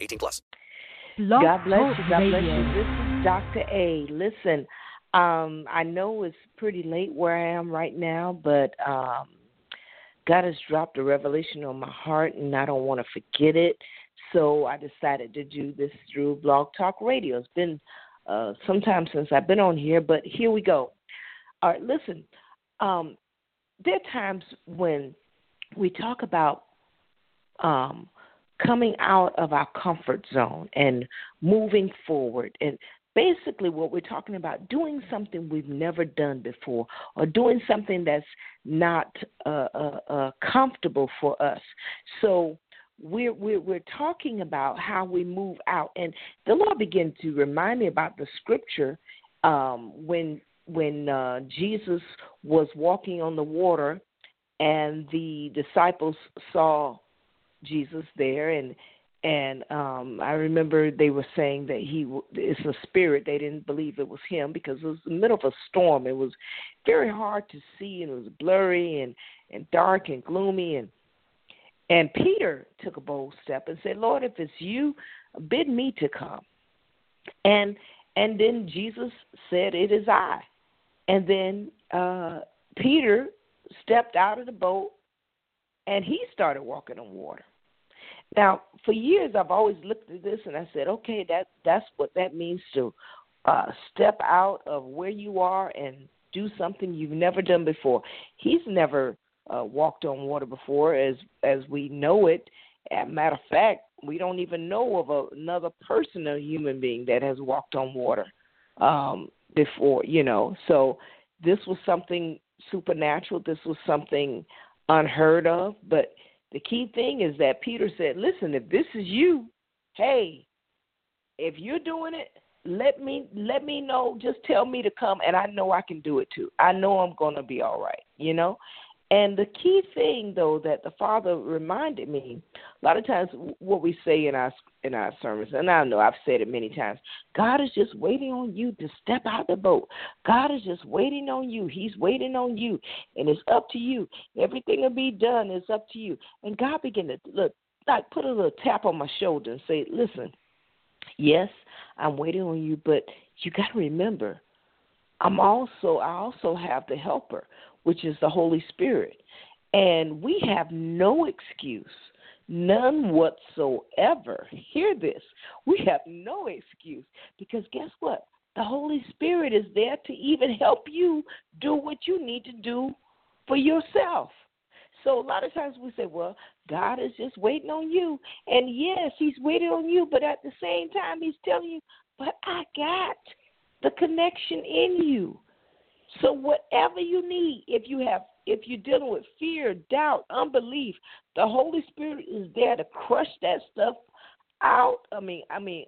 18 plus. God bless you. God bless you. This is Dr. A. Listen, um, I know it's pretty late where I am right now, but um, God has dropped a revelation on my heart, and I don't want to forget it. So I decided to do this through Blog Talk Radio. It's been uh, sometime since I've been on here, but here we go. All right, listen. Um, there are times when we talk about um, coming out of our comfort zone and moving forward. And basically, what we're talking about doing something we've never done before or doing something that's not uh, uh, uh, comfortable for us. So, we're, we're we're talking about how we move out, and the Lord began to remind me about the scripture um, when when uh, Jesus was walking on the water, and the disciples saw Jesus there, and and um, I remember they were saying that he it's a spirit. They didn't believe it was him because it was the middle of a storm. It was very hard to see, and it was blurry and and dark and gloomy and and Peter took a bold step and said, Lord, if it's you, bid me to come. And and then Jesus said, It is I. And then uh, Peter stepped out of the boat and he started walking on water. Now, for years I've always looked at this and I said, okay, that that's what that means to uh, step out of where you are and do something you've never done before. He's never uh, walked on water before, as as we know it. As matter of fact, we don't even know of a, another person, a human being, that has walked on water um, before. You know, so this was something supernatural. This was something unheard of. But the key thing is that Peter said, "Listen, if this is you, hey, if you're doing it, let me let me know. Just tell me to come and i know i can do it too. I know i'm to be all right you know and the key thing, though, that the Father reminded me, a lot of times what we say in our in our sermons, and I know I've said it many times, God is just waiting on you to step out of the boat. God is just waiting on you. He's waiting on you, and it's up to you. Everything will be done. It's up to you. And God began to look, like put a little tap on my shoulder and say, "Listen, yes, I'm waiting on you, but you got to remember." I'm also I also have the helper which is the Holy Spirit. And we have no excuse, none whatsoever. Hear this. We have no excuse because guess what? The Holy Spirit is there to even help you do what you need to do for yourself. So a lot of times we say, well, God is just waiting on you. And yes, He's waiting on you, but at the same time, He's telling you, but I got the connection in you. So whatever you need, if you have if you're dealing with fear, doubt, unbelief, the Holy Spirit is there to crush that stuff out. I mean, I mean,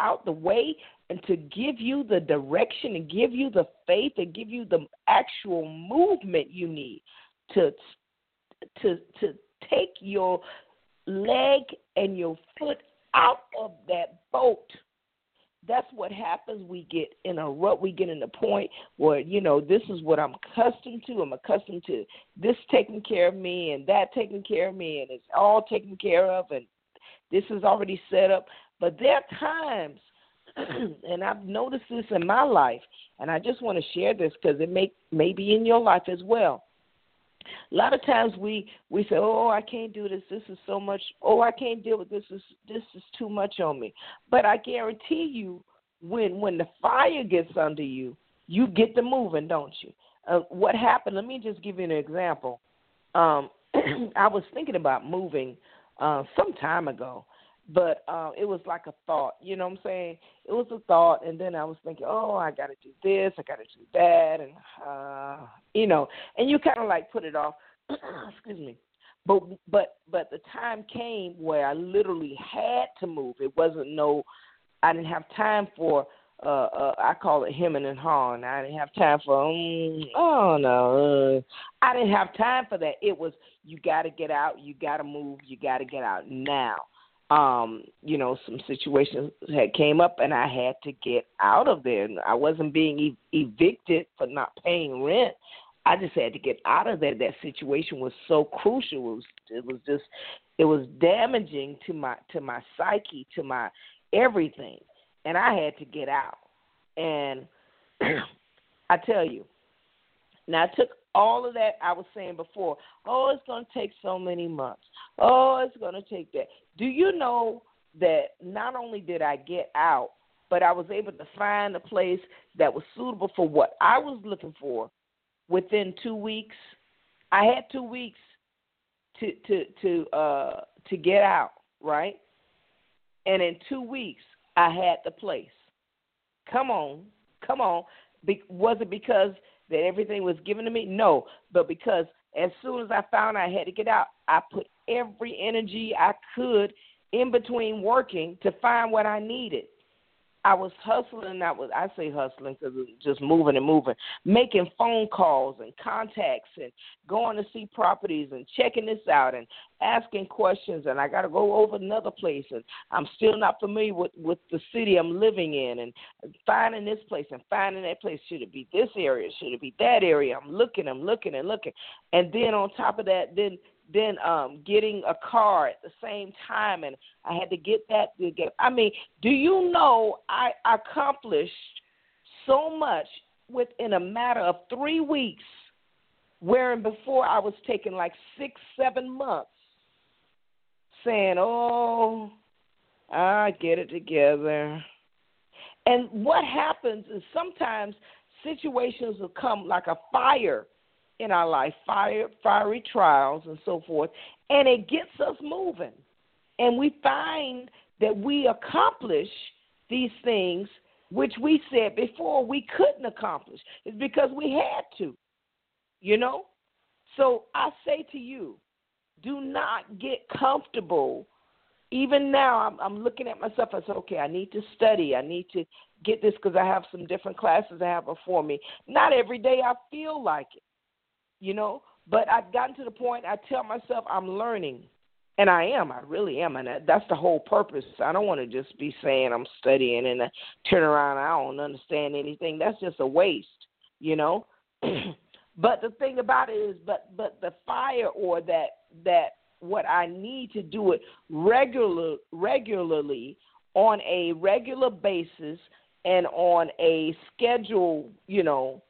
out the way and to give you the direction and give you the faith and give you the actual movement you need to to to take your leg and your foot out of that boat that's what happens. We get in a rut. We get in a point where you know this is what I'm accustomed to. I'm accustomed to this taking care of me and that taking care of me, and it's all taken care of, and this is already set up. But there are times, and I've noticed this in my life, and I just want to share this because it may may be in your life as well. A lot of times we we say, "Oh, I can't do this. This is so much. Oh, I can't deal with this. This this is too much on me." But I guarantee you, when when the fire gets under you, you get the moving, don't you? Uh, what happened? Let me just give you an example. Um, I was thinking about moving uh, some time ago, but uh, it was like a thought. You know what I'm saying? It was a thought, and then I was thinking, oh, I got to do this, I got to do that, and uh, you know, and you kind of like put it off. excuse me. but but but the time came where I literally had to move. It wasn't no, I didn't have time for. Uh, uh, I call it hemming and hawing. I didn't have time for. Um, oh no, uh, I didn't have time for that. It was you got to get out. You got to move. You got to get out now um, you know, some situations had came up and I had to get out of there. I wasn't being e- evicted for not paying rent. I just had to get out of there. That situation was so crucial. It was, it was just, it was damaging to my to my psyche, to my everything, and I had to get out. And I tell you, now I took all of that I was saying before. Oh, it's going to take so many months. Oh, it's going to take that. Do you know that not only did I get out, but I was able to find a place that was suitable for what I was looking for within two weeks. I had two weeks to to to uh to get out, right? And in two weeks, I had the place. Come on, come on. Be- was it because that everything was given to me? No, but because as soon as I found I had to get out, I put every energy I could in between working to find what I needed. I was hustling. I was I say hustling because just moving and moving, making phone calls and contacts and going to see properties and checking this out and asking questions. And I got to go over another place and I'm still not familiar with with the city I'm living in and finding this place and finding that place. Should it be this area? Should it be that area? I'm looking. I'm looking and looking. And then on top of that, then then um getting a car at the same time and I had to get that to get I mean, do you know I accomplished so much within a matter of 3 weeks wherein before I was taking like 6 7 months saying, "Oh, I get it together." And what happens is sometimes situations will come like a fire in our life, fire, fiery trials and so forth, and it gets us moving. And we find that we accomplish these things which we said before we couldn't accomplish. It's because we had to, you know? So I say to you, do not get comfortable. Even now, I'm, I'm looking at myself. I said, okay, I need to study. I need to get this because I have some different classes I have before me. Not every day I feel like it you know. But I've gotten to the point I tell myself I'm learning, and I am. I really am, and that's the whole purpose. I don't want to just be saying I'm studying and I turn around I don't understand anything. That's just a waste, you know. but the thing about it is, but but the fire or that that what I need to do it regular regularly on a regular basis and on a schedule, you know,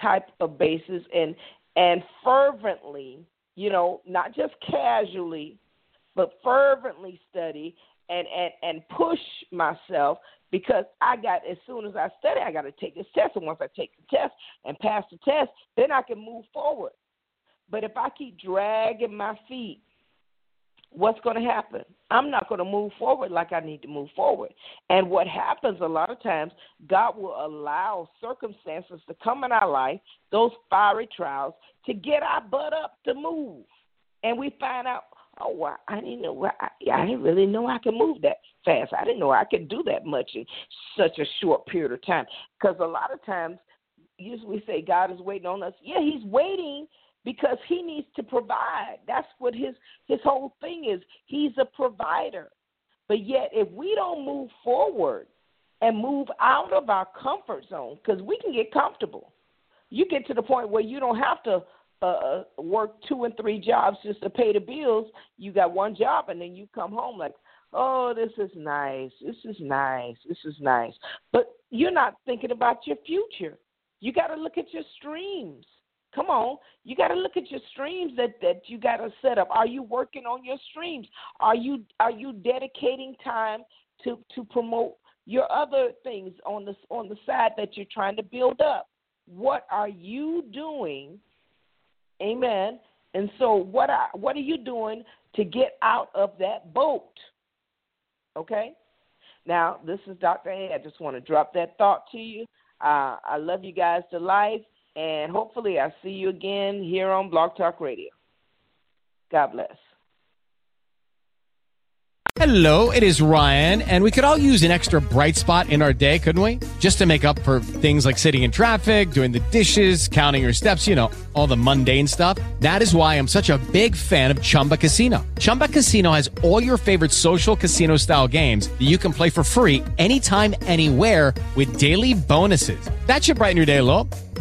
type of basis and and fervently, you know, not just casually, but fervently study and and and push myself because I got as soon as I study, I got to take this test, and once I take the test and pass the test, then I can move forward. But if I keep dragging my feet what's going to happen? I'm not going to move forward like I need to move forward. And what happens a lot of times, God will allow circumstances to come in our life, those fiery trials, to get our butt up to move. And we find out, oh, wow, I didn't know, I, I didn't really know I could move that fast. I didn't know I could do that much in such a short period of time. Because a lot of times, usually we say God is waiting on us. Yeah, He's waiting because he needs to provide. That's what his his whole thing is. He's a provider. But yet if we don't move forward and move out of our comfort zone because we can get comfortable. You get to the point where you don't have to uh, uh, work two and three jobs just to pay the bills. You got one job and then you come home like, oh, this is nice. This is nice. This is nice. But you're not thinking about your future. You got to look at your streams. Come on, you got to look at your streams that that you got to set up. Are you working on your streams? Are you are you dedicating time to to promote your other things on the on the side that you're trying to build up? What are you doing? Amen. And so what are what are you doing to get out of that boat? Okay? Now, this is Dr. A. I just want to drop that thought to you. Uh, I love you guys to life and hopefully I'll see you again here on Blog Talk Radio. God bless. Hello, it is Ryan, and we could all use an extra bright spot in our day, couldn't we? Just to make up for things like sitting in traffic, doing the dishes, counting your steps, you know, all the mundane stuff. That is why I'm such a big fan of Chumba Casino. Chumba Casino has all your favorite social casino style games that you can play for free anytime, anywhere with daily bonuses. That should brighten your day a little.